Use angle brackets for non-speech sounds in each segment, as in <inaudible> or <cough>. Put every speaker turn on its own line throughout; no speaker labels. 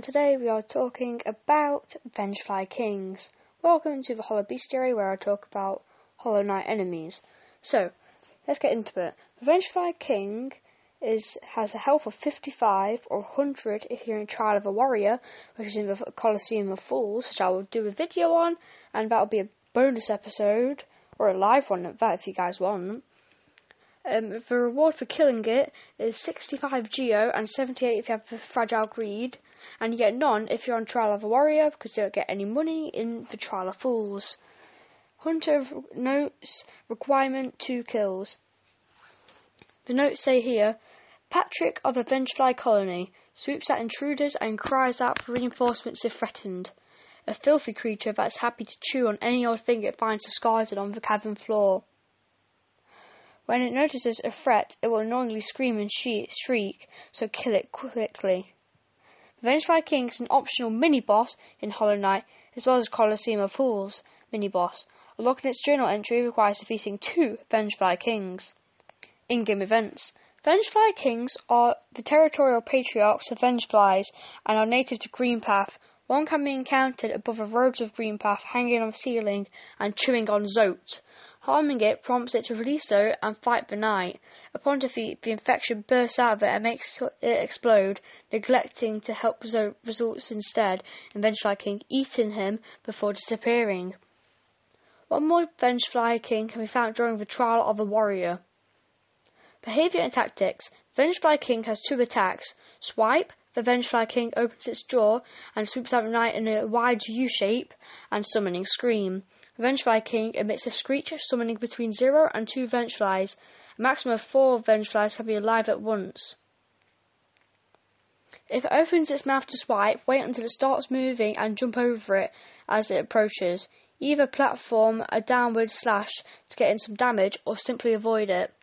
and today we are talking about Vengefly Kings. Welcome to the Hollow Bestiary where I talk about Hollow Knight enemies. So, let's get into it. Vengefly King is has a health of 55 or 100 if you're in Trial of a Warrior, which is in the Colosseum of Fools, which I will do a video on, and that'll be a bonus episode, or a live one at that if you guys want. Um, the reward for killing it is 65 geo and 78 if you have the fragile greed, and you get none if you're on Trial of a Warrior because you don't get any money in the Trial of Fools. Hunter notes requirement two kills. The notes say here Patriarch of a Vengefly colony swoops at intruders and cries out for reinforcements if threatened. A filthy creature that's happy to chew on any old thing it finds discarded on the cavern floor. When it notices a threat, it will annoyingly scream and shriek, so kill it quickly. Vengefly King is an optional mini-boss in Hollow Knight, as well as Colosseum of Fools mini-boss. In its journal entry requires defeating two Vengefly Kings. In-game events. Vengefly Kings are the territorial patriarchs of Vengeflies and are native to Greenpath. One can be encountered above the roads of Greenpath, hanging on the ceiling and chewing on Zote. Harming it prompts it to release Zote and fight the knight. Upon defeat, the infection bursts out of it and makes it explode. Neglecting to help Zote results instead in Vengefly King eating him before disappearing. One more Vengefly King can be found during the trial of a warrior. Behavior and tactics. Vengefly King has two attacks. Swipe. The Vengefly King opens its jaw and swoops at the knight in a wide U shape and summoning scream. Vengefly King emits a screech, summoning between 0 and 2 Vengeflies. A maximum of 4 Vengeflies can be alive at once. If it opens its mouth to swipe, wait until it starts moving and jump over it as it approaches. Either platform a downward slash to get in some damage or simply avoid it.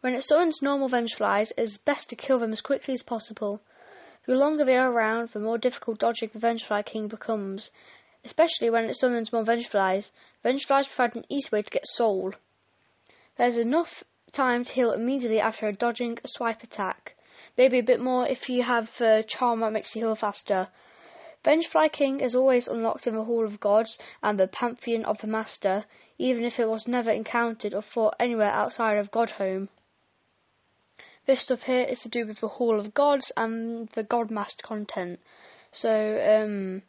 When it summons normal Vengeflies, it is best to kill them as quickly as possible. The longer they are around, the more difficult dodging the Vengefly King becomes, especially when it summons more Vengeflies. Vengeflies provide an easy way to get soul. There's enough time to heal immediately after a dodging swipe attack. Maybe a bit more if you have uh, charm that makes you heal faster. Vengefly King is always unlocked in the Hall of Gods and the Pantheon of the Master, even if it was never encountered or fought anywhere outside of Godhome. This stuff here is to do with the Hall of Gods and the Godmaster content. So, um,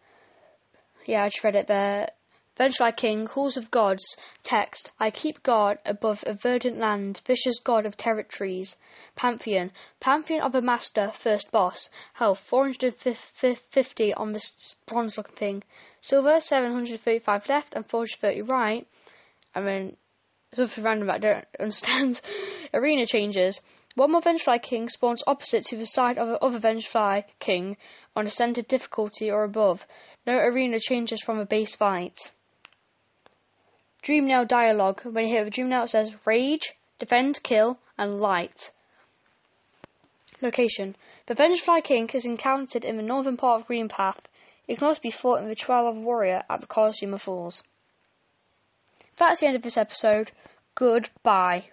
yeah, I just read it there. Vengefly King, Halls of Gods, text, I keep guard above a verdant land, vicious god of territories. Pantheon, Pantheon of a master, first boss. Health, 450 on this bronze looking thing. Silver, 735 left and 430 right. I mean, something random I don't <laughs> understand. Arena changes. One more Vengefly King spawns opposite to the side of the other Vengefly King on a ascended difficulty or above. No arena changes from a base fight. Dream Dreamnail dialogue. When you hear the Dreamnail, it says Rage, Defend, Kill, and Light. Location. The Vengefly King is encountered in the northern part of Greenpath. It can also be fought in the Trial of Warrior at the Colosseum of Fools. That's the end of this episode. Goodbye.